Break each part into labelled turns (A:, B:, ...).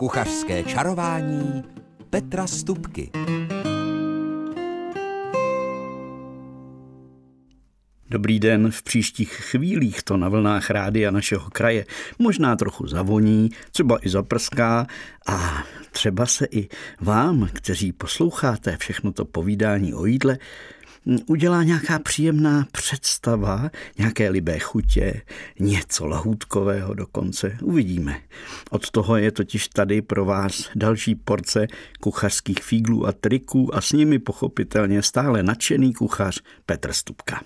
A: Kuchařské čarování Petra Stupky.
B: Dobrý den, v příštích chvílích to na vlnách rádia našeho kraje možná trochu zavoní, třeba i zaprská a třeba se i vám, kteří posloucháte všechno to povídání o jídle, udělá nějaká příjemná představa, nějaké libé chutě, něco lahůdkového dokonce. Uvidíme. Od toho je totiž tady pro vás další porce kuchařských fíglů a triků a s nimi pochopitelně stále nadšený kuchař Petr Stupka.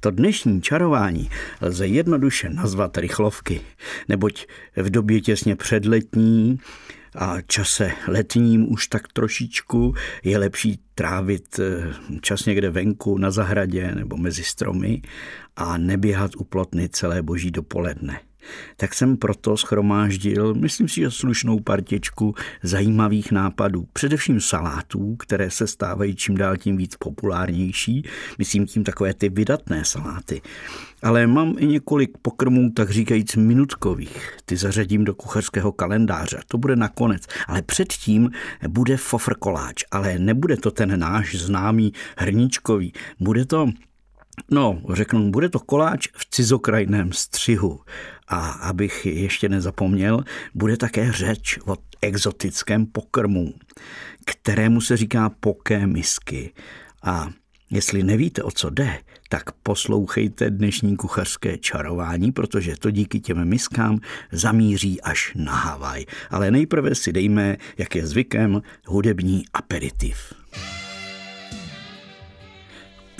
B: To dnešní čarování lze jednoduše nazvat rychlovky, neboť v době těsně předletní a čase letním už tak trošičku. Je lepší trávit eh, čas někde venku na zahradě nebo mezi stromy a neběhat u plotny celé boží dopoledne tak jsem proto schromáždil, myslím si, že slušnou partičku zajímavých nápadů. Především salátů, které se stávají čím dál tím víc populárnější. Myslím tím takové ty vydatné saláty. Ale mám i několik pokrmů, tak říkajíc minutkových. Ty zařadím do kuchařského kalendáře. To bude nakonec. Ale předtím bude fofr koláč. Ale nebude to ten náš známý hrníčkový. Bude to No, řeknu, bude to koláč v cizokrajném střihu. A abych ještě nezapomněl, bude také řeč o exotickém pokrmu, kterému se říká poké misky. A jestli nevíte, o co jde, tak poslouchejte dnešní kuchařské čarování, protože to díky těm miskám zamíří až na Havaj. Ale nejprve si dejme, jak je zvykem, hudební aperitiv.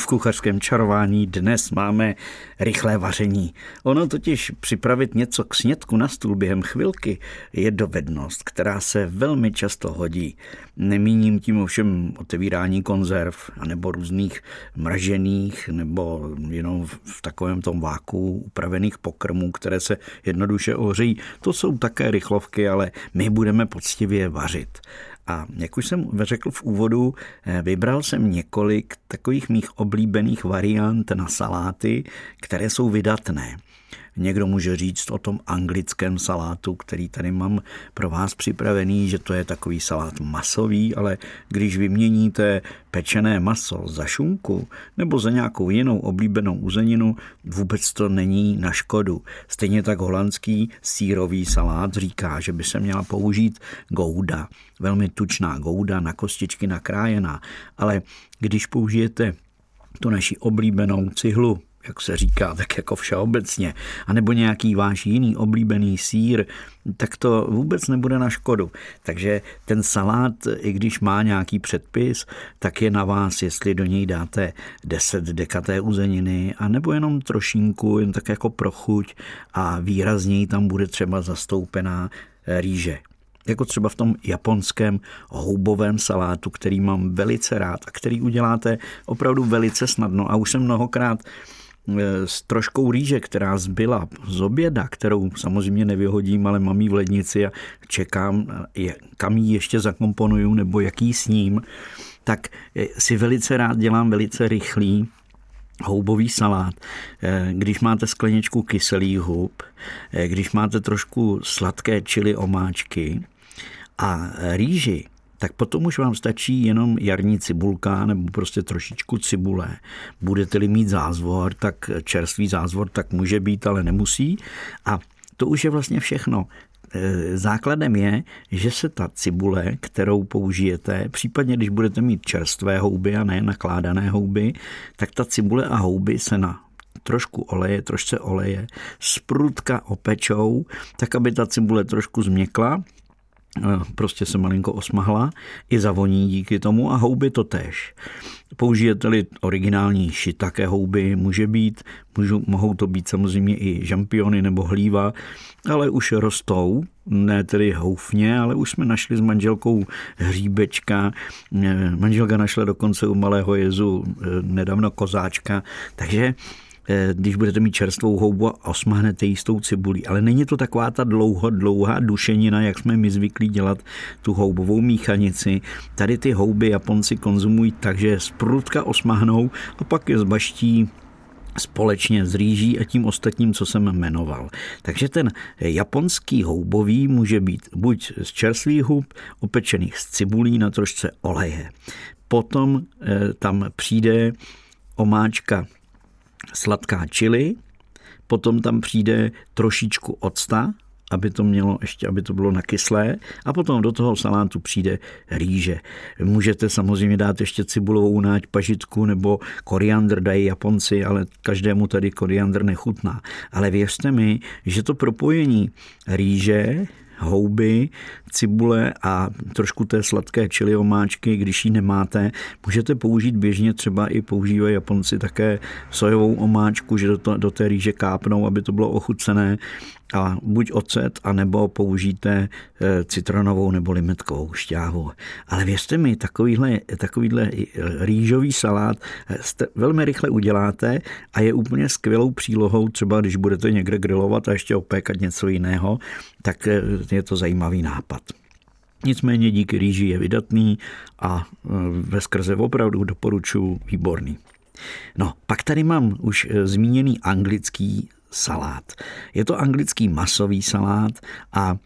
B: V kuchařském čarování dnes máme rychlé vaření. Ono totiž připravit něco k snědku na stůl během chvilky je dovednost, která se velmi často hodí. Nemíním tím ovšem otevírání konzerv, anebo různých mražených, nebo jenom v takovém tom váku upravených pokrmů, které se jednoduše ohřejí. To jsou také rychlovky, ale my budeme poctivě vařit. A jak už jsem řekl v úvodu, eh, vybral jsem několik takových mých oblíbených variant na saláty, které jsou vydatné. Někdo může říct o tom anglickém salátu, který tady mám pro vás připravený, že to je takový salát masový, ale když vyměníte pečené maso za šunku nebo za nějakou jinou oblíbenou uzeninu, vůbec to není na škodu. Stejně tak holandský sírový salát říká, že by se měla použít gouda, velmi tučná gouda na kostičky nakrájená, ale když použijete tu naši oblíbenou cihlu, jak se říká, tak jako všeobecně, anebo nějaký váš jiný oblíbený sír, tak to vůbec nebude na škodu. Takže ten salát, i když má nějaký předpis, tak je na vás, jestli do něj dáte 10 dekaté uzeniny, anebo jenom trošinku, jen tak jako pro chuť a výrazněji tam bude třeba zastoupená rýže jako třeba v tom japonském houbovém salátu, který mám velice rád a který uděláte opravdu velice snadno. A už jsem mnohokrát Eh, s troškou rýže, která zbyla z oběda, kterou samozřejmě nevyhodím, ale mám jí v lednici a čekám, kam ji ještě zakomponuju nebo jaký s ním, tak eh, si velice rád dělám velice rychlý houbový salát, eh, když máte skleničku kyselých hub, když máte trošku sladké čili omáčky a rýži, tak potom už vám stačí jenom jarní cibulka nebo prostě trošičku cibule. Budete-li mít zázvor, tak čerstvý zázvor tak může být, ale nemusí. A to už je vlastně všechno. E, základem je, že se ta cibule, kterou použijete, případně když budete mít čerstvé houby a ne nakládané houby, tak ta cibule a houby se na trošku oleje, trošce oleje, sprutka opečou, tak aby ta cibule trošku změkla prostě se malinko osmahla, i zavoní díky tomu a houby to tež. Použijete-li originální šitaké houby, může být, můžou, mohou to být samozřejmě i žampiony nebo hlíva, ale už rostou, ne tedy houfně, ale už jsme našli s manželkou hříbečka, manželka našla dokonce u Malého jezu eh, nedávno kozáčka, takže Eh, když budete mít čerstvou houbu a osmahnete ji s tou cibulí. Ale není to taková ta dlouho, dlouhá dušenina, jak jsme my zvyklí dělat tu houbovou míchanici. Tady ty houby Japonci konzumují tak, že z prudka osmahnou a pak je zbaští společně s rýží a tím ostatním, co jsem jmenoval. Takže ten japonský houbový může být buď z čerstvých hub, opečených z cibulí na trošce oleje. Potom eh, tam přijde omáčka sladká čili, potom tam přijde trošičku octa, aby to mělo ještě, aby to bylo nakyslé a potom do toho salátu přijde rýže. Můžete samozřejmě dát ještě cibulovou náť, pažitku nebo koriandr dají Japonci, ale každému tady koriandr nechutná. Ale věřte mi, že to propojení rýže, houby, cibule a trošku té sladké čili omáčky, když ji nemáte, můžete použít běžně, třeba i používají Japonci také sojovou omáčku, že do, to, do té rýže kápnou, aby to bylo ochucené a buď ocet, anebo použijte eh, citronovou nebo limetkovou šťávu. Ale věřte mi, takovýhle, takovýhle rýžový salát eh, velmi rychle uděláte a je úplně skvělou přílohou, třeba když budete někde grilovat a ještě opékat něco jiného, tak eh, je to zajímavý nápad. Nicméně díky rýži je vydatný a ve skrze opravdu doporučuji výborný. No, pak tady mám už zmíněný anglický salát. Je to anglický masový salát a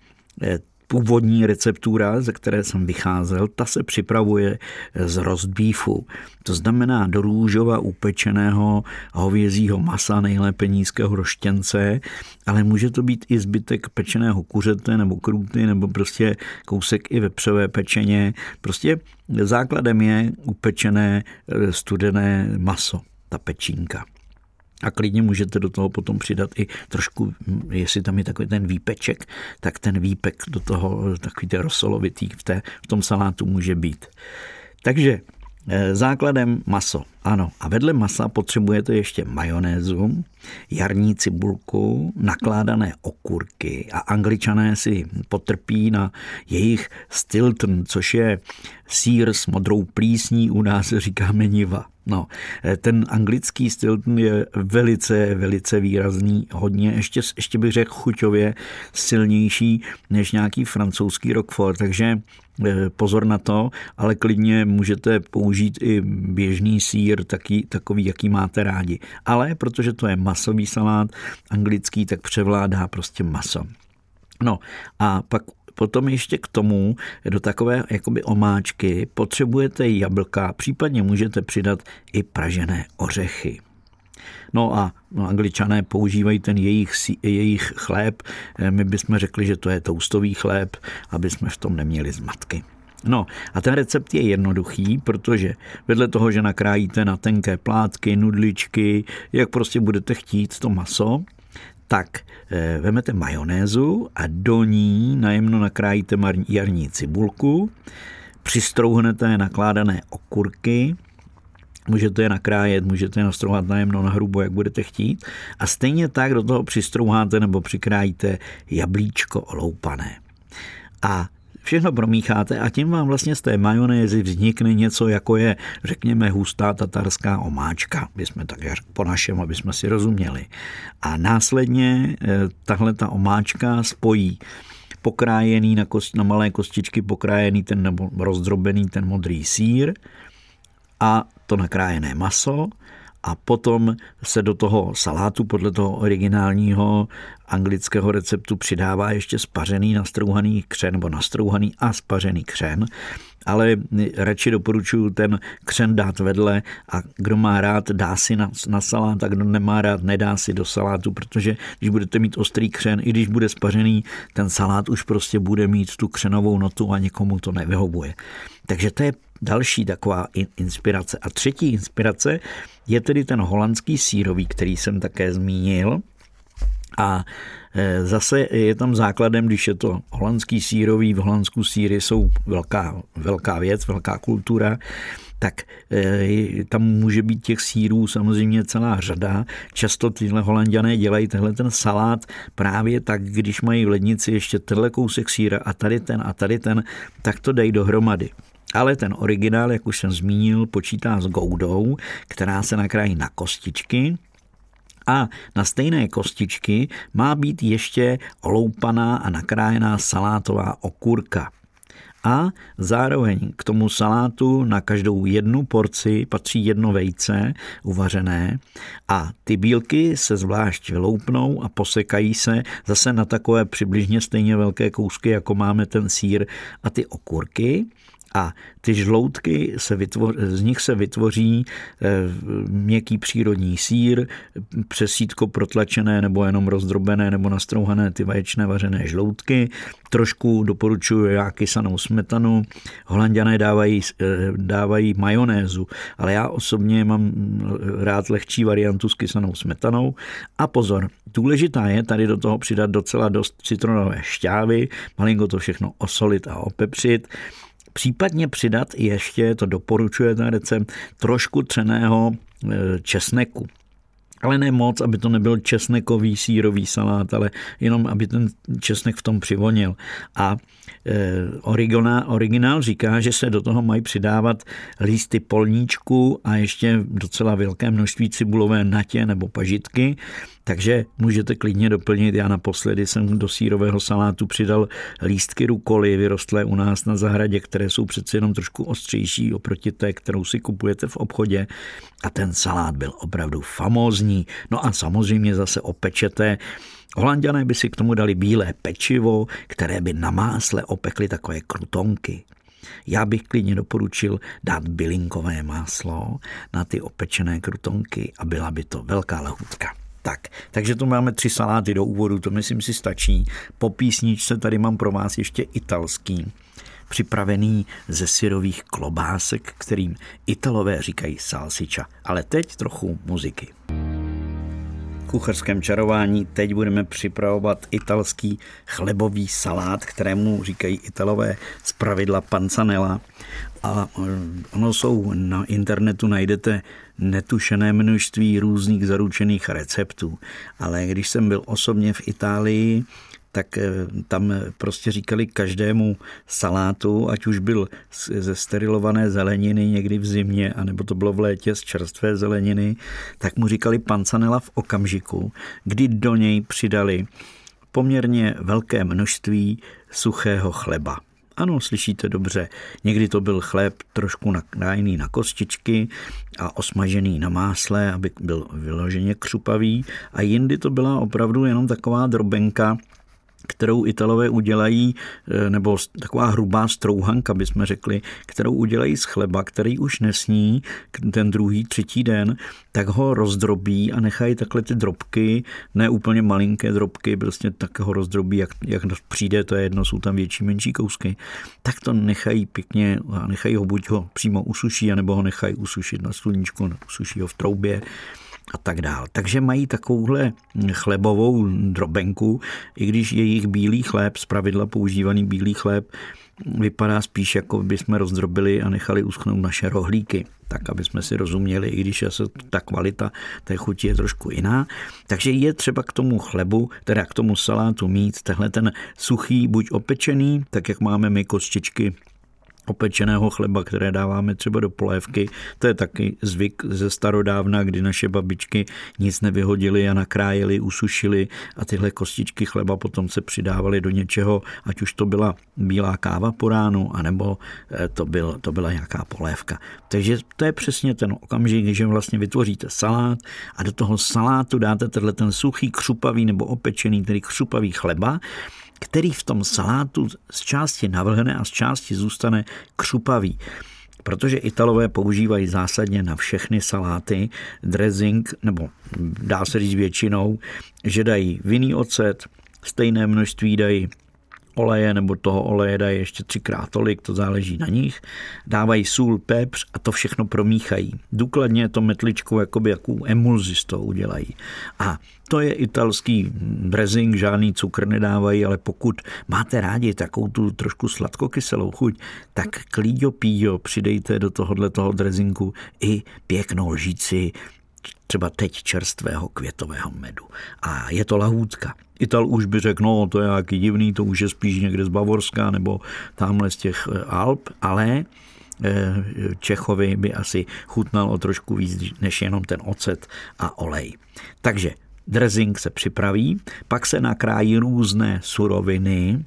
B: eh, původní receptura, ze které jsem vycházel, ta se připravuje z roast beefu. To znamená do růžova upečeného hovězího masa, nejlépe nízkého roštěnce, ale může to být i zbytek pečeného kuřete nebo krůty nebo prostě kousek i vepřové pečeně. Prostě základem je upečené eh, studené maso, ta pečínka. A klidně můžete do toho potom přidat i trošku, jestli tam je takový ten výpeček, tak ten výpek do toho, takový ten rosolovitý v, té, v tom salátu může být. Takže eh, základem maso, ano. A vedle masa potřebujete ještě majonézu, jarní cibulku, nakládané okurky a angličané si potrpí na jejich Stilton, což je sír s modrou plísní, u nás říkáme niva. No, eh, ten anglický Stilton je velice, velice výrazný, hodně, ještě, ještě bych řekl chuťově silnější než nějaký francouzský Roquefort, takže eh, pozor na to, ale klidně můžete použít i běžný sír, taky, takový, jaký máte rádi. Ale protože to je masový salát anglický, tak převládá prostě maso. No a pak Potom ještě k tomu do takové jakoby omáčky potřebujete jablka, případně můžete přidat i pražené ořechy. No a no, angličané používají ten jejich, jejich chléb. My bychom řekli, že to je toustový chléb, aby jsme v tom neměli zmatky. No a ten recept je jednoduchý, protože vedle toho, že nakrájíte na tenké plátky, nudličky, jak prostě budete chtít to maso, tak eh, vemete majonézu a do ní najemno nakrájíte jarní cibulku, přistrouhnete nakládané okurky, Můžete je nakrájet, můžete je nastrouhat najemno na hrubo, jak budete chtít. A stejně tak do toho přistrouháte nebo přikrájíte jablíčko oloupané. A všechno promícháte a tím vám vlastně z té majonézy vznikne něco, jako je, řekněme, hustá tatarská omáčka, bychom tak po našem, aby jsme si rozuměli. A následně eh, tahle ta omáčka spojí pokrájený na, kost, na malé kostičky, pokrájený ten nebo rozdrobený ten modrý sír a to nakrájené maso a potom se do toho salátu podle toho originálního anglického receptu přidává ještě spařený nastrouhaný křen nebo nastrouhaný a spařený křen, ale radši doporučuji ten křen dát vedle a kdo má rád, dá si na, na salát a kdo nemá rád, nedá si do salátu, protože když budete mít ostrý křen, i když bude spařený, ten salát už prostě bude mít tu křenovou notu a někomu to nevyhovuje. Takže to je další taková inspirace. A třetí inspirace je tedy ten holandský sírový, který jsem také zmínil. A e, zase je tam základem, když je to holandský sírový, v Holandsku síry jsou velká, velká věc, velká kultura, tak e, tam může být těch sírů samozřejmě celá řada. Často tyhle holanděné dělají tenhle ten salát právě tak, když mají v lednici ještě tenhle kousek síra a tady ten a tady ten, tak to dají dohromady. Ale ten originál, jak už jsem zmínil, počítá s goudou, která se nakrájí na kostičky, a na stejné kostičky má být ještě oloupaná a nakrájená salátová okurka. a zároveň k tomu salátu na každou jednu porci patří jedno vejce uvařené a ty bílky se zvlášť vyloupnou a posekají se zase na takové přibližně stejně velké kousky, jako máme ten sír a ty okurky a ty žloutky, se vytvoří, z nich se vytvoří eh, měkký přírodní sír, přesítko protlačené nebo jenom rozdrobené nebo nastrouhané ty vaječné vařené žloutky. Trošku doporučuji já kysanou smetanu. Holanděné dávají, eh, dávají majonézu, ale já osobně mám rád lehčí variantu s kysanou smetanou. A pozor, důležitá je tady do toho přidat docela dost citronové šťávy, malinko to všechno osolit a opepřit Případně přidat ještě, to doporučuje ten recept, trošku třeného e, česneku. Ale ne moc, aby to nebyl česnekový sírový salát, ale jenom, aby ten česnek v tom přivonil. A e, originál, originál říká, že se do toho mají přidávat lísty polníčku a ještě docela velké množství cibulové natě nebo pažitky takže můžete klidně doplnit. Já naposledy jsem do sírového salátu přidal lístky rukoly, vyrostlé u nás na zahradě, které jsou přece jenom trošku ostřejší oproti té, kterou si kupujete v obchodě. A ten salát byl opravdu famózní. No a samozřejmě zase opečete Holanděné by si k tomu dali bílé pečivo, které by na másle opekly takové krutonky. Já bych klidně doporučil dát bylinkové máslo na ty opečené krutonky a byla by to velká lahutka. Tak, takže tu máme tři saláty do úvodu, to myslím si stačí. Po písničce tady mám pro vás ještě italský, připravený ze syrových klobásek, kterým Italové říkají salsiča. Ale teď trochu muziky kuchařském čarování teď budeme připravovat italský chlebový salát, kterému říkají italové z pravidla panzanella. A eh, ono jsou na internetu najdete netušené množství různých zaručených receptů. Ale když jsem byl osobně v Itálii, tak eh, tam prostě říkali každému salátu, ať už byl ze sterilované zeleniny někdy v zimě, anebo to bylo v létě z čerstvé zeleniny, tak mu říkali pancanela v okamžiku, kdy do něj přidali poměrně velké množství suchého chleba. Ano, slyšíte dobře. Někdy to byl chléb trošku nakrájený na kostičky a osmažený na másle, aby byl vyloženě křupavý. A jindy to byla opravdu jenom taková drobenka, kterou Italové udělají, eh, nebo taková hrubá strouhanka, bychom řekli, kterou udělají z chleba, který už nesní ten druhý, třetí den, tak ho rozdrobí a nechají takhle ty drobky, ne úplně malinké drobky, prostě tak ho rozdrobí, jak, jak přijde, to je jedno, jsou tam větší, menší kousky, tak to nechají pěkně a nechají ho buď ho přímo usuší, anebo ho nechají usušit na sluníčku, usuší ho v troubě a tak dál. Takže mají takovouhle chlebovou drobenku, i když jejich bílý chléb, zpravidla používaný bílý chléb, vypadá spíš jako by jsme rozdrobili a nechali uschnout naše rohlíky, tak aby jsme si rozuměli, i když asi ta kvalita té chuti je trošku jiná. Takže je třeba k tomu chlebu, teda k tomu salátu mít tehle ten suchý, buď opečený, tak jak máme my kostičky opečeného chleba, které dáváme třeba do polévky. To je taky zvyk ze starodávna, kdy naše babičky nic nevyhodili a nakrájeli, usušili a tyhle kostičky chleba potom se přidávaly do něčeho, ať už to byla bílá káva po ránu, anebo eh, to, byl, to byla nějaká polévka. Takže to je přesně ten okamžik, když vlastně vytvoříte salát a do toho salátu dáte tenhle ten suchý, křupavý nebo opečený, tedy křupavý chleba který v tom salátu z části navrhne a z části zůstane křupavý protože Italové používají zásadně na všechny saláty dressing, nebo dá se říct většinou, že dají vinný ocet, stejné množství dají oleje nebo toho oleje dají ještě třikrát tolik, to záleží na nich. Dávají sůl, pepř a to všechno promíchají. Důkladně to metličkou jakoby jakou emulzi z toho udělají. A to je italský dressing, žádný cukr nedávají, ale pokud máte rádi takovou tu trošku sladkokyselou chuť, tak klíďo píjo přidejte do tohohle toho dressingu i pěknou lžíci třeba teď čerstvého květového medu. A je to lahůdka. Ital už by řekl, no to je jaký divný, to už je spíš někde z Bavorska nebo tamhle z těch eh, Alp, ale eh, Čechovi by asi chutnal o trošku víc než jenom ten ocet a olej. Takže dressing se připraví, pak se nakrájí různé suroviny,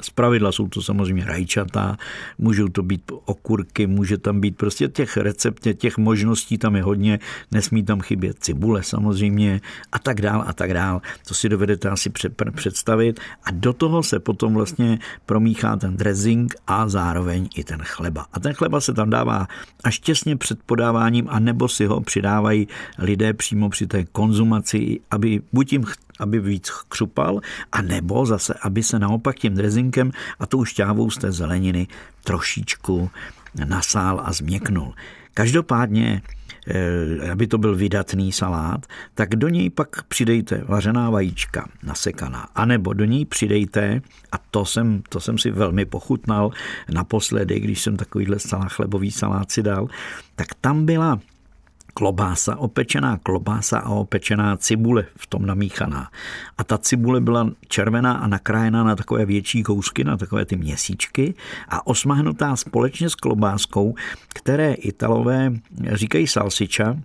B: Z pravidla jsou to samozřejmě rajčata, můžou to být okurky, může tam být prostě těch receptů, těch možností tam je hodně, nesmí tam chybět cibule samozřejmě a tak dál a tak dál. To si dovedete asi představit a do toho se potom vlastně promíchá ten dressing a zároveň i ten chleba. A ten chleba se tam dává až těsně před podáváním a nebo si ho přidávají lidé přímo při té konzumaci, aby buď jim aby víc křupal, a nebo zase, aby se naopak tím drezinkem a tou šťávou z té zeleniny trošičku nasál a změknul. Každopádně eh, aby to byl vydatný salát, tak do něj pak přidejte vařená vajíčka nasekaná, anebo do něj přidejte, a to jsem, to jsem si velmi pochutnal naposledy, když jsem takovýhle salát, chlebový salát si dal, tak tam byla klobása, opečená klobása a opečená cibule v tom namíchaná. A ta cibule byla červená a nakrájená na takové větší kousky, na takové ty měsíčky a osmahnutá společně s klobáskou, které Italové říkají salsiča,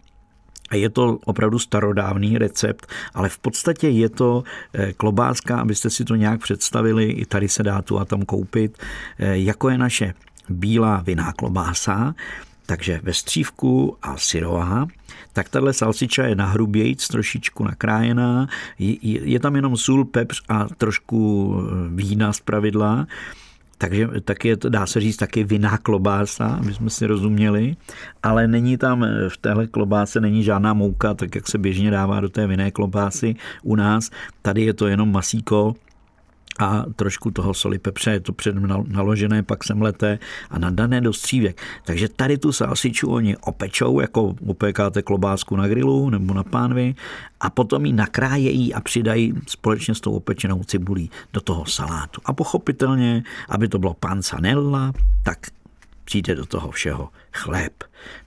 B: a je to opravdu starodávný recept, ale v podstatě je to eh, klobáska, abyste si to nějak představili, i tady se dá tu a tam koupit, eh, jako je naše bílá viná klobása, takže ve střívku a syrová, tak tahle salsiča je na hrubějc, trošičku nakrájená, je, je tam jenom sůl, pepř a trošku eh, vína z pravidla, takže tak je dá se říct, taky vinná klobása, aby jsme si rozuměli, ale není tam eh, v téhle klobáse není žádná mouka, tak jak se běžně dává do té vinné klobásy u nás. Tady je to jenom masíko, a trošku toho soli pepře, je to předem naložené, pak semleté a nadané do střívek. Takže tady tu salsiču oni opečou, jako upékáte klobásku na grilu nebo na pánvi a potom ji nakrájejí a přidají společně s tou opečenou cibulí do toho salátu. A pochopitelně, aby to bylo panzanella, tak přijde do toho všeho chléb.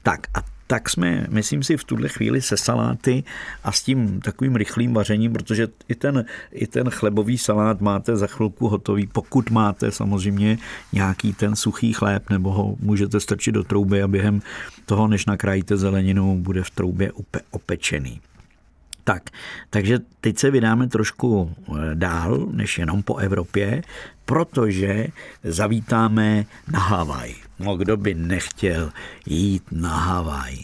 B: Tak a tak jsme, myslím si, v tuhle chvíli se saláty a s tím takovým rychlým vařením, protože i ten, i ten chlebový salát máte za chvilku hotový, pokud máte samozřejmě nějaký ten suchý chléb, nebo ho můžete strčit do trouby a během toho, než nakrájíte zeleninu, bude v troubě opečený. Tak, takže teď se vydáme trošku eh, dál, než jenom po Evropě, protože zavítáme na Havaj. No kdo by nechtěl jít na Havaj?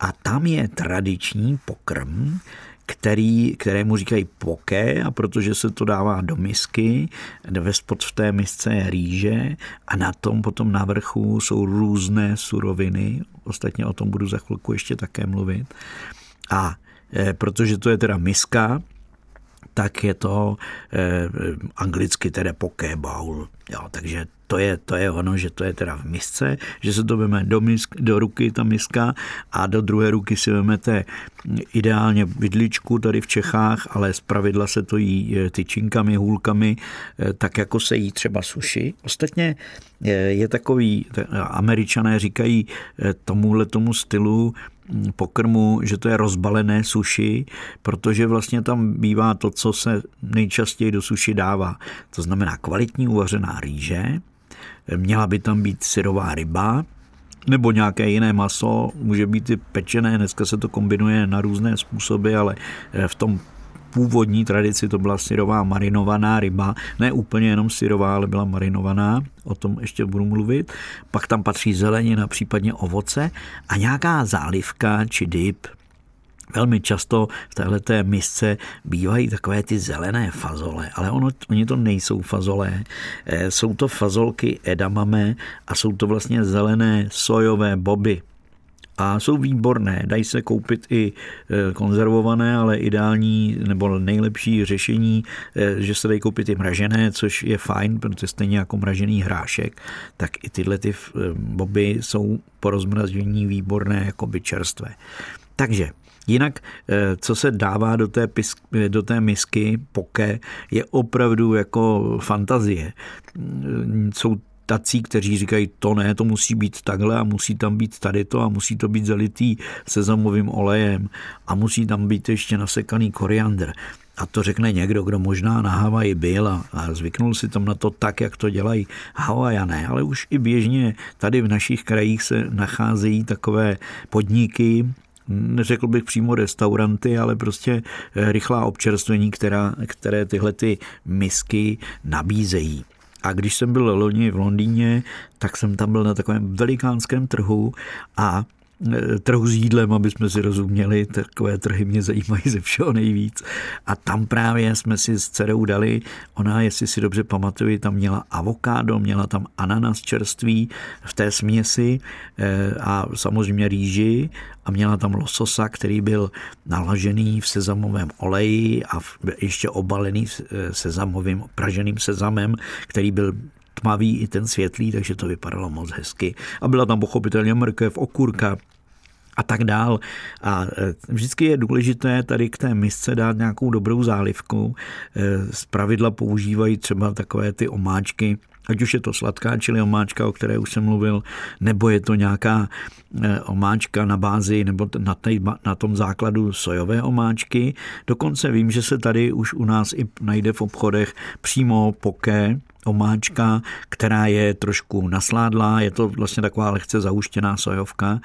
B: A tam je tradiční pokrm, který, kterému říkají poké a protože se to dává do misky, ve spod v té misce je rýže a na tom potom na vrchu jsou různé suroviny, ostatně o tom budu za chvilku ještě také mluvit. A e, protože to je teda miska, tak je to eh, anglicky tedy poké bowl. Jo, takže to je, to je ono, že to je teda v misce, že se to veme do, misk, do ruky ta miska a do druhé ruky si vemete ideálně vidličku tady v Čechách, ale z pravidla se to jí eh, tyčinkami, hůlkami, eh, tak jako se jí třeba suši. Ostatně eh, je takový, američané říkají tomuhle tomu stylu pokrmu, že to je rozbalené suši, protože vlastně tam bývá to, co se nejčastěji do suši dává. To znamená kvalitní uvařená rýže, měla by tam být syrová ryba, nebo nějaké jiné maso, může být i pečené, dneska se to kombinuje na různé způsoby, ale v tom původní tradici to byla syrová marinovaná ryba, ne úplně jenom syrová, ale byla marinovaná, o tom ještě budu mluvit. Pak tam patří zelenina, případně ovoce a nějaká zálivka či dip, Velmi často v této misce bývají takové ty zelené fazole, ale ono, oni to nejsou fazole. Eh, jsou to fazolky edamame a jsou to vlastně zelené sojové boby a jsou výborné. Dají se koupit i e, konzervované, ale ideální nebo nejlepší řešení, e, že se dají koupit i mražené, což je fajn, protože stejně jako mražený hrášek, tak i tyhle ty e, boby jsou po rozmrazení výborné jako by čerstvé. Takže Jinak, co se dává do té, pisk, do té misky poke, je opravdu jako fantazie. Jsou tací, kteří říkají, to ne, to musí být takhle a musí tam být tady to a musí to být zalitý sezamovým olejem a musí tam být ještě nasekaný koriandr. A to řekne někdo, kdo možná na Havaji byl a, a zvyknul si tam na to tak, jak to dělají Havajané, ale už i běžně tady v našich krajích se nacházejí takové podniky, neřekl bych přímo restauranty, ale prostě rychlá občerstvení, která, které tyhle ty misky nabízejí. A když jsem byl loni v Londýně, tak jsem tam byl na takovém velikánském trhu a trhu s jídlem, aby jsme si rozuměli, takové trhy mě zajímají ze všeho nejvíc. A tam právě jsme si s dcerou dali, ona, jestli si dobře pamatuju, tam měla avokádo, měla tam ananas čerství v té směsi e, a samozřejmě rýži a měla tam lososa, který byl nalažený v sezamovém oleji a ještě obalený e, sezamovým, praženým sezamem, který byl tmavý i ten světlý, takže to vypadalo moc hezky. A byla tam pochopitelně mrkev, okurka, a tak dál. A e, vždycky je důležité tady k té misce dát nějakou dobrou zálivku. E, z pravidla používají třeba takové ty omáčky, ať už je to sladká čili omáčka, o které už jsem mluvil, nebo je to nějaká e, omáčka na bázi nebo na, tej, na tom základu sojové omáčky. Dokonce vím, že se tady už u nás i najde v obchodech přímo poké, omáčka, která je trošku nasládlá, je to vlastně taková lehce zauštěná sojovka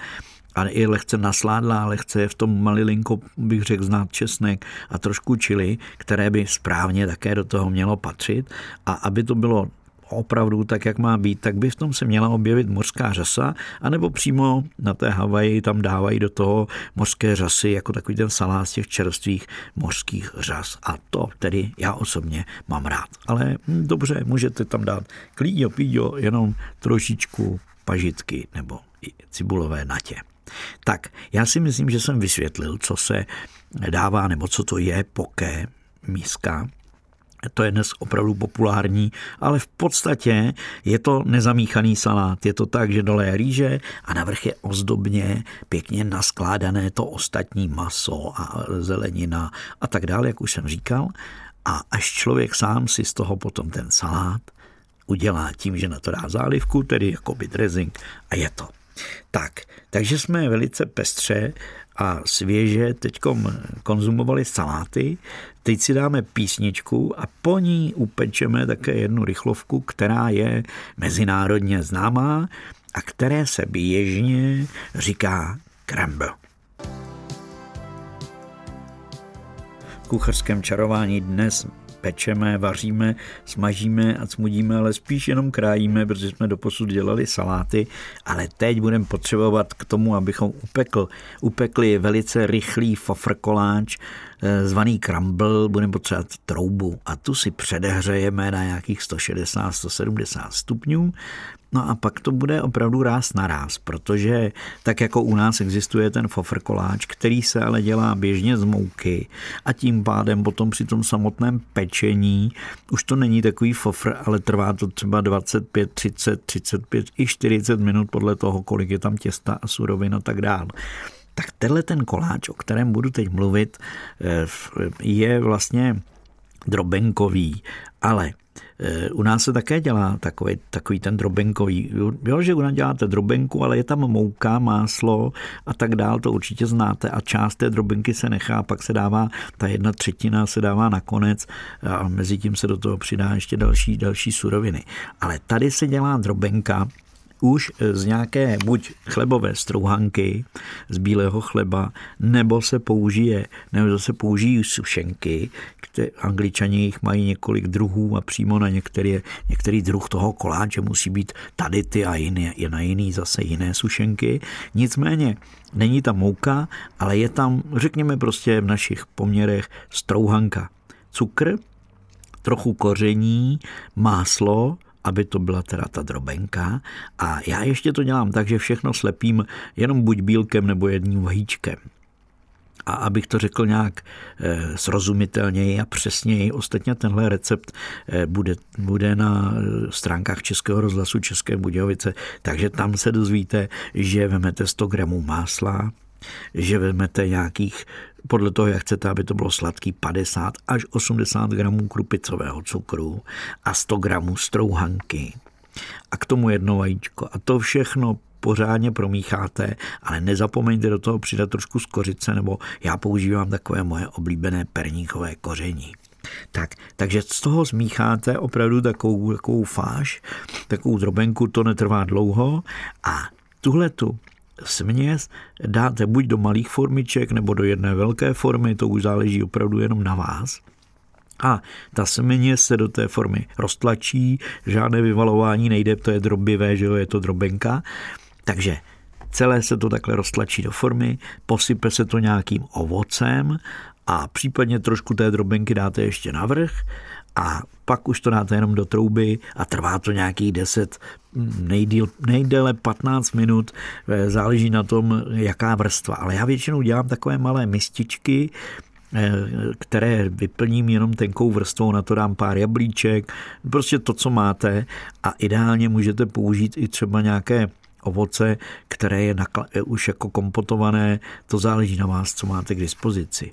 B: a je lehce nasládlá, lehce je v tom malilinko, bych řekl, znát česnek a trošku čili, které by správně také do toho mělo patřit. A aby to bylo opravdu tak, jak má být, tak by v tom se měla objevit mořská řasa, anebo přímo na té Havaji tam dávají do toho mořské řasy jako takový ten salát z těch čerstvých mořských řas. A to tedy já osobně mám rád. Ale hm, dobře, můžete tam dát klíďo, píďo, jenom trošičku pažitky nebo cibulové natě. Tak, já si myslím, že jsem vysvětlil, co se dává, nebo co to je poké, míska. To je dnes opravdu populární, ale v podstatě je to nezamíchaný salát. Je to tak, že dole je rýže a navrch je ozdobně pěkně naskládané to ostatní maso a zelenina a tak dále, jak už jsem říkal. A až člověk sám si z toho potom ten salát udělá tím, že na to dá zálivku, tedy jako dressing a je to. Tak, takže jsme velice pestře a svěže teď konzumovali saláty. Teď si dáme písničku a po ní upečeme také jednu rychlovku, která je mezinárodně známá a které se běžně říká crumble. V kucharském čarování dnes pečeme, vaříme, smažíme a smudíme, ale spíš jenom krájíme, protože jsme doposud dělali saláty, ale teď budeme potřebovat k tomu, abychom upekl, upekli velice rychlý fofrkoláč, eh, zvaný crumble, budeme potřebovat troubu. A tu si předehřejeme na nějakých 160-170 stupňů No a pak to bude opravdu ráz na ráz, protože tak jako u nás existuje ten fofrkoláč, který se ale dělá běžně z mouky a tím pádem potom při tom samotném pečení už to není takový fofr, ale trvá to třeba 25, 30, 35 i 40 minut podle toho, kolik je tam těsta a surovin a tak dále. Tak tenhle ten koláč, o kterém budu teď mluvit, eh, je vlastně drobenkový, ale u nás se také dělá takový, takový ten drobenkový. Jo, že u nás děláte drobenku, ale je tam mouka, máslo a tak dál, to určitě znáte. A část té drobenky se nechá, pak se dává, ta jedna třetina se dává nakonec a mezi tím se do toho přidá ještě další, další suroviny. Ale tady se dělá drobenka, už z nějaké buď chlebové strouhanky z bílého chleba, nebo se použije, nebo se použijí sušenky, které angličani jich mají několik druhů a přímo na některý, některý druh toho koláče musí být tady ty a jiné, je na jiný zase jiné sušenky. Nicméně není tam mouka, ale je tam, řekněme prostě v našich poměrech strouhanka. Cukr, trochu koření, máslo, aby to byla teda ta drobenka. A já ještě to dělám tak, že všechno slepím jenom buď bílkem nebo jedním vajíčkem. A abych to řekl nějak e, srozumitelněji a přesněji, ostatně tenhle recept e, bude, bude na stránkách Českého rozhlasu České Budějovice, takže tam se dozvíte, že vemete 100 gramů másla, že vezmete nějakých, podle toho, jak chcete, aby to bylo sladký, 50 až 80 gramů krupicového cukru a 100 gramů strouhanky. A k tomu jedno vajíčko. A to všechno pořádně promícháte, ale nezapomeňte do toho přidat trošku z kořice, nebo já používám takové moje oblíbené perníkové koření. Tak, takže z toho zmícháte opravdu takovou, takovou fáš, takovou drobenku, to netrvá dlouho a tuhle tu směs dáte buď do malých formiček nebo do jedné velké formy, to už záleží opravdu jenom na vás. A ta semeně se do té formy roztlačí, žádné vyvalování nejde, to je drobivé, že jo, je to drobenka. Takže celé se to takhle roztlačí do formy, posype se to nějakým ovocem a případně trošku té drobenky dáte ještě navrch a pak už to dáte jenom do trouby a trvá to nějakých 10, nejdíl, nejdéle 15 minut, eh, záleží na tom, jaká vrstva. Ale já většinou dělám takové malé mističky, eh, které vyplním jenom tenkou vrstvou, na to dám pár jablíček, prostě to, co máte a ideálně můžete použít i třeba nějaké ovoce, které je už jako kompotované, to záleží na vás, co máte k dispozici.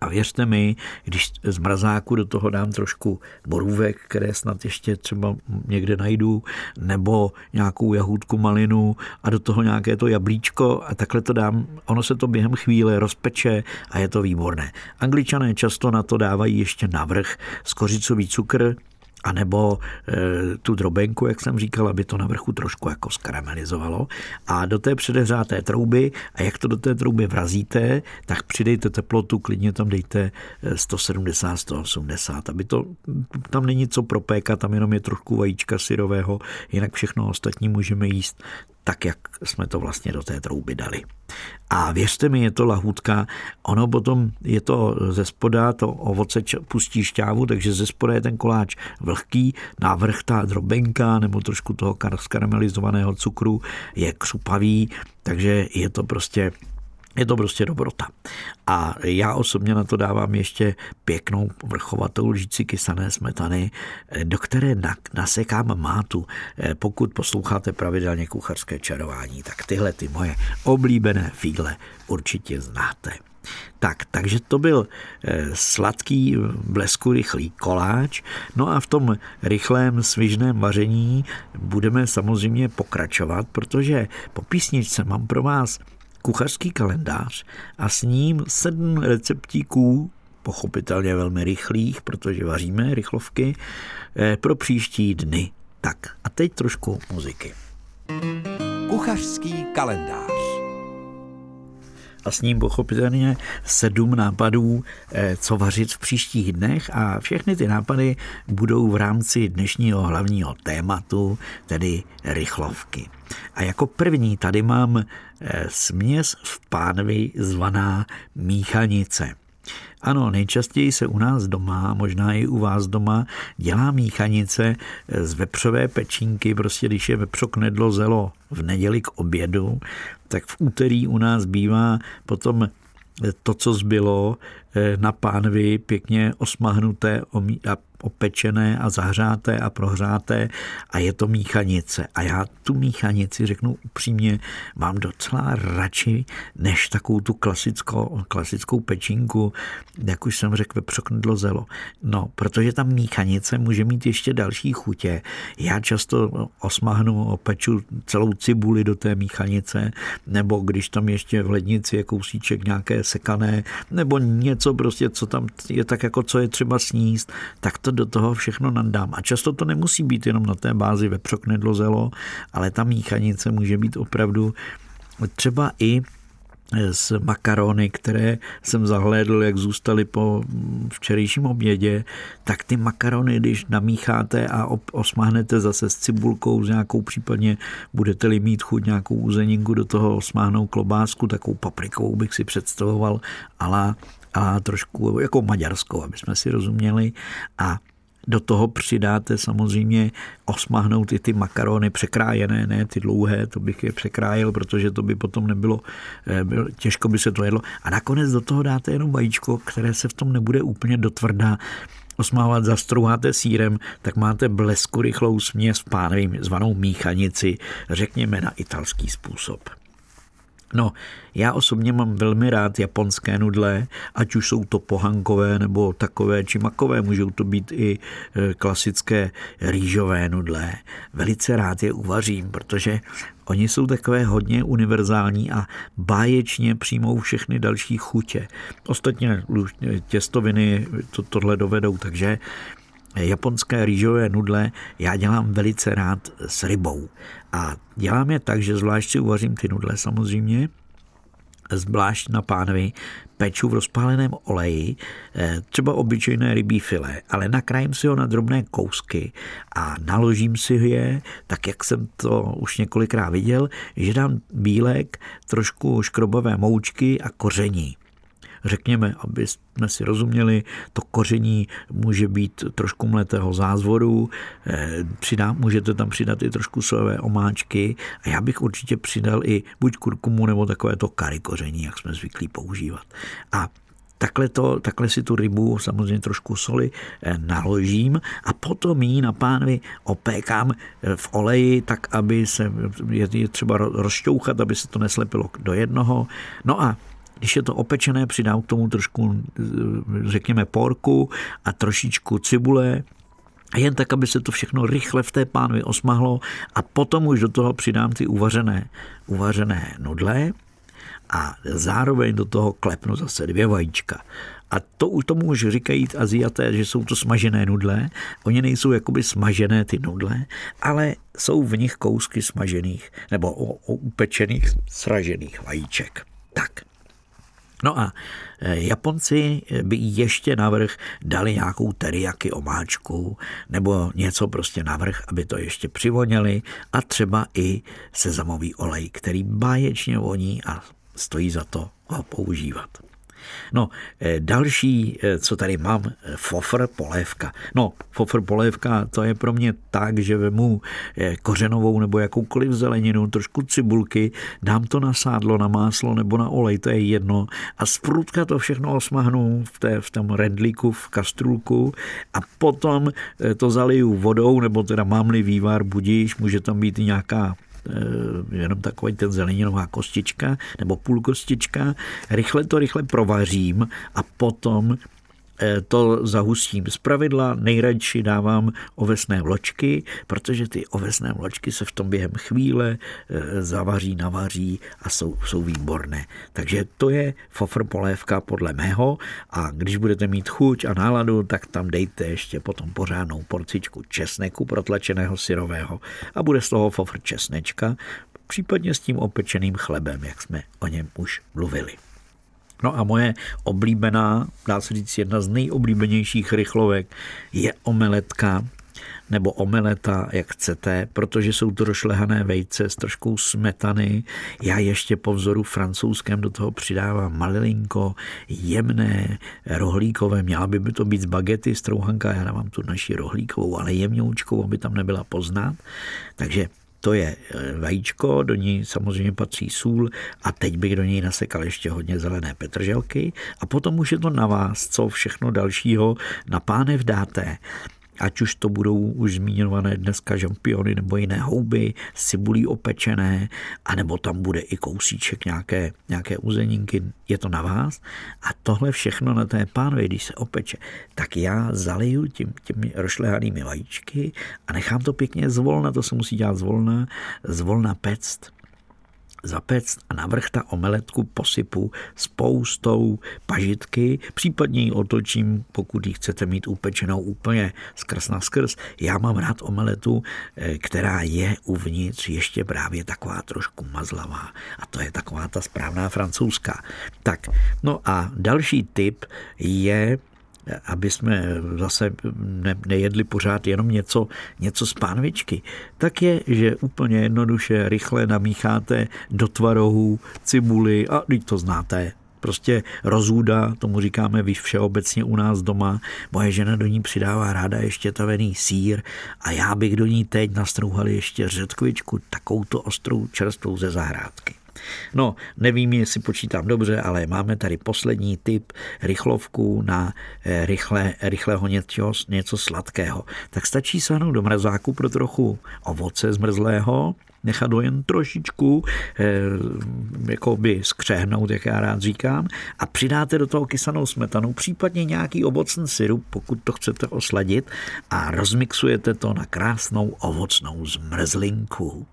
B: A věřte mi, když z mrazáku do toho dám trošku borůvek, které snad ještě třeba někde najdu, nebo nějakou jahůdku malinu a do toho nějaké to jablíčko a takhle to dám, ono se to během chvíle rozpeče a je to výborné. Angličané často na to dávají ještě navrh skořicový cukr, a nebo e, tu drobenku, jak jsem říkal, aby to na vrchu trošku jako skaramelizovalo a do té předehřáté trouby a jak to do té trouby vrazíte, tak přidejte teplotu, klidně tam dejte 170, e, 180, aby to, tam není co propékat, tam jenom je trošku vajíčka syrového, jinak všechno ostatní můžeme jíst tak, jak jsme to vlastně do té trouby dali. A věřte mi, je to lahůdka, ono potom je to ze spoda, to ovoce pustí šťávu, takže ze spoda je ten koláč vlhký, návrh ta drobenka nebo trošku toho skaramelizovaného cukru je křupavý, takže je to prostě je to prostě dobrota. A já osobně na to dávám ještě pěknou vrchovatou lžíci kysané smetany, do které nasekám mátu. Pokud posloucháte pravidelně kuchařské čarování, tak tyhle ty moje oblíbené fígle určitě znáte. Tak, takže to byl eh, sladký, blesku rychlý koláč. No a v tom rychlém svižném vaření budeme samozřejmě pokračovat, protože po písničce mám pro vás kuchařský kalendář a s ním sedm receptíků, pochopitelně velmi rychlých, protože vaříme rychlovky, eh, pro příští dny. Tak a teď trošku muziky.
A: Kuchařský kalendář
B: a s ním pochopitelně sedm nápadů, eh, co vařit v příštích dnech a všechny ty nápady budou v rámci dnešního hlavního tématu, tedy rychlovky. A jako první tady mám eh, směs v pánvi zvaná míchanice. Ano, nejčastěji se u nás doma, možná i u vás doma, dělá míchanice z vepřové pečínky, prostě když je vepřo knedlo zelo v neděli k obědu, tak v úterý u nás bývá potom to, co zbylo eh, na pánvi, pěkně osmahnuté a opečené a zahřáté a prohřáté a je to míchanice. A já tu míchanici, řeknu upřímně, mám docela radši než takovou tu klasickou, klasickou pečinku, jak už jsem řekl, vepřoknedlo zelo. No, protože ta míchanice může mít ještě další chutě. Já často osmahnu, opeču celou cibuli do té míchanice, nebo když tam ještě v lednici je kousíček nějaké sekané, nebo něco prostě, co tam je tak jako, co je třeba sníst, tak to to do toho všechno nadám. A často to nemusí být jenom na té bázi vepřok nedlozelo, ale ta míchanice může být opravdu třeba i z makarony, které jsem zahlédl, jak zůstaly po včerejším obědě, tak ty makarony, když namícháte a osmáhnete zase s cibulkou, s nějakou případně budete-li mít chuť nějakou uzeninku do toho osmáhnou klobásku, takovou paprikovou bych si představoval, ale a trošku jako maďarskou, aby jsme si rozuměli. A do toho přidáte samozřejmě osmahnout i ty makarony překrájené, ne ty dlouhé, to bych je překrájel, protože to by potom nebylo, eh, bylo, těžko by se to jedlo. A nakonec do toho dáte jenom vajíčko, které se v tom nebude úplně dotvrdá osmávat, zastrouháte sírem, tak máte blesku rychlou směs v pánovým zvanou míchanici, řekněme na italský způsob. No, já osobně mám velmi rád japonské nudle, ať už jsou to pohankové nebo takové či makové, můžou to být i e, klasické rýžové nudle. Velice rád je uvařím, protože oni jsou takové hodně univerzální a báječně přijmou všechny další chutě. Ostatně těstoviny to, tohle dovedou, takže japonské rýžové nudle já dělám velice rád s rybou. A dělám je tak, že zvlášť si uvařím ty nudle samozřejmě zvlášť na pánvi, peču v rozpáleném oleji, eh, třeba obyčejné rybí filé, ale nakrájím si ho na drobné kousky a naložím si je, tak jak jsem to už několikrát viděl, že dám bílek, trošku škrobové moučky a koření řekněme, aby jsme si rozuměli, to koření může být trošku mletého zázvoru, eh, přidá, můžete tam přidat i trošku sojové omáčky a já bych určitě přidal i buď kurkumu nebo takové to kary koření, jak jsme zvyklí používat. A Takhle, to, takhle si tu rybu, samozřejmě trošku soli, eh, naložím a potom ji na pánvi opékám eh, v oleji, tak aby se je třeba rozšťouchat, aby se to neslepilo do jednoho. No a když je to opečené, přidám k tomu trošku, řekněme, porku a trošičku cibule, a jen tak, aby se to všechno rychle v té pánvi osmahlo a potom už do toho přidám ty uvařené, uvařené nudle a zároveň do toho klepnu zase dvě vajíčka. A to už tomu už říkají Aziaté, že jsou to smažené nudle. Oni nejsou jakoby smažené ty nudle, ale jsou v nich kousky smažených nebo upečených sražených vajíček. Tak, No a e, Japonci by ještě navrh dali nějakou teriyaki omáčku nebo něco prostě navrh, aby to ještě přivonili a třeba i sezamový olej, který báječně voní a stojí za to ho používat. No, eh, další, eh, co tady mám, eh, fofr polévka. No, fofr polévka, to je pro mě tak, že vemu kořenovou nebo jakoukoliv zeleninu, trošku cibulky, dám to na sádlo, na máslo nebo na olej, to je jedno, a sprutka to všechno osmahnu v, té, v tom rendlíku, v kastrulku a potom to zaliju vodou, nebo teda mám-li vývar, budíš, může tam být nějaká jenom takový ten zeleninová kostička nebo půl kostička, rychle to rychle provařím a potom Eh, to zahustím. Z pravidla nejradši dávám ovesné vločky, protože ty ovesné vločky se v tom během chvíle eh, zavaří, navaří a jsou, jsou výborné. Takže to je fofr polévka podle mého a když budete mít chuť a náladu, tak tam dejte ještě potom pořádnou porcičku česneku protlačeného syrového a bude z toho fofr česnečka, případně s tím opečeným chlebem, jak jsme o něm už mluvili. No a moje oblíbená, dá se říct jedna z nejoblíbenějších rychlovek, je omeletka nebo omeleta, jak chcete, protože jsou to rošlehané vejce s troškou smetany. Já ještě po vzoru francouzském do toho přidávám malilinko, jemné, rohlíkové. Měla by, to být z bagety, strouhanka, já dávám tu naši rohlíkovou, ale jemňoučkou, aby tam nebyla poznat. Takže to je eh, vajíčko, do ní samozřejmě patří sůl a teď bych do něj nasekal ještě hodně zelené petrželky a potom už je to na vás, co všechno dalšího na pánev dáte ať už to budou už zmíněné dneska žampiony nebo jiné houby, cibulí opečené, anebo tam bude i kousíček nějaké, nějaké uzeninky, je to na vás. A tohle všechno na té pánve, když se opeče, tak já zaliju tím, těmi rošlehanými vajíčky a nechám to pěkně zvolna, to se musí dělat zvolna, zvolna pect zapect a navrch ta omeletku posypu spoustou pažitky, případně ji otočím, pokud ji chcete mít upečenou úplně skrz na skrz. Já mám rád omeletu, eh, která je uvnitř ještě právě taková trošku mazlavá a to je taková ta správná francouzská. Tak, no a další tip je aby jsme zase ne, nejedli pořád jenom něco, něco z pánvičky, tak je, že úplně jednoduše, rychle namícháte do tvarohů cibuli a teď to znáte, prostě rozůda, tomu říkáme vy všeobecně u nás doma. Moje žena do ní přidává ráda ještě tavený sír a já bych do ní teď nastrouhal ještě řetkvičku, takovouto ostrou čerstvou ze zahrádky. No, nevím, jestli počítám dobře, ale máme tady poslední typ rychlovku na eh, rychle, rychlého něco, něco sladkého. Tak stačí sáhnout do mrazáku pro trochu ovoce zmrzlého, nechat ho jen trošičku eh, jako by skřehnout, jak já rád říkám, a přidáte do toho kysanou smetanu, případně nějaký ovocný syrup, pokud to chcete osladit, a rozmixujete to na krásnou ovocnou zmrzlinku.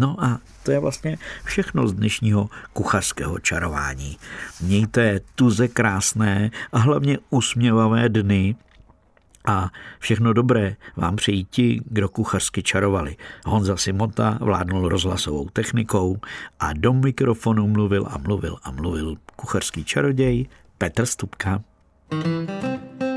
B: No a to je vlastně všechno z dnešního kuchařského čarování. Mějte tuze krásné a hlavně usměvavé dny a všechno dobré vám přejí ti, kdo kuchařsky čarovali. Honza Simota vládnul rozhlasovou technikou a do mikrofonu mluvil a mluvil a mluvil kuchařský čaroděj Petr Stupka. thank you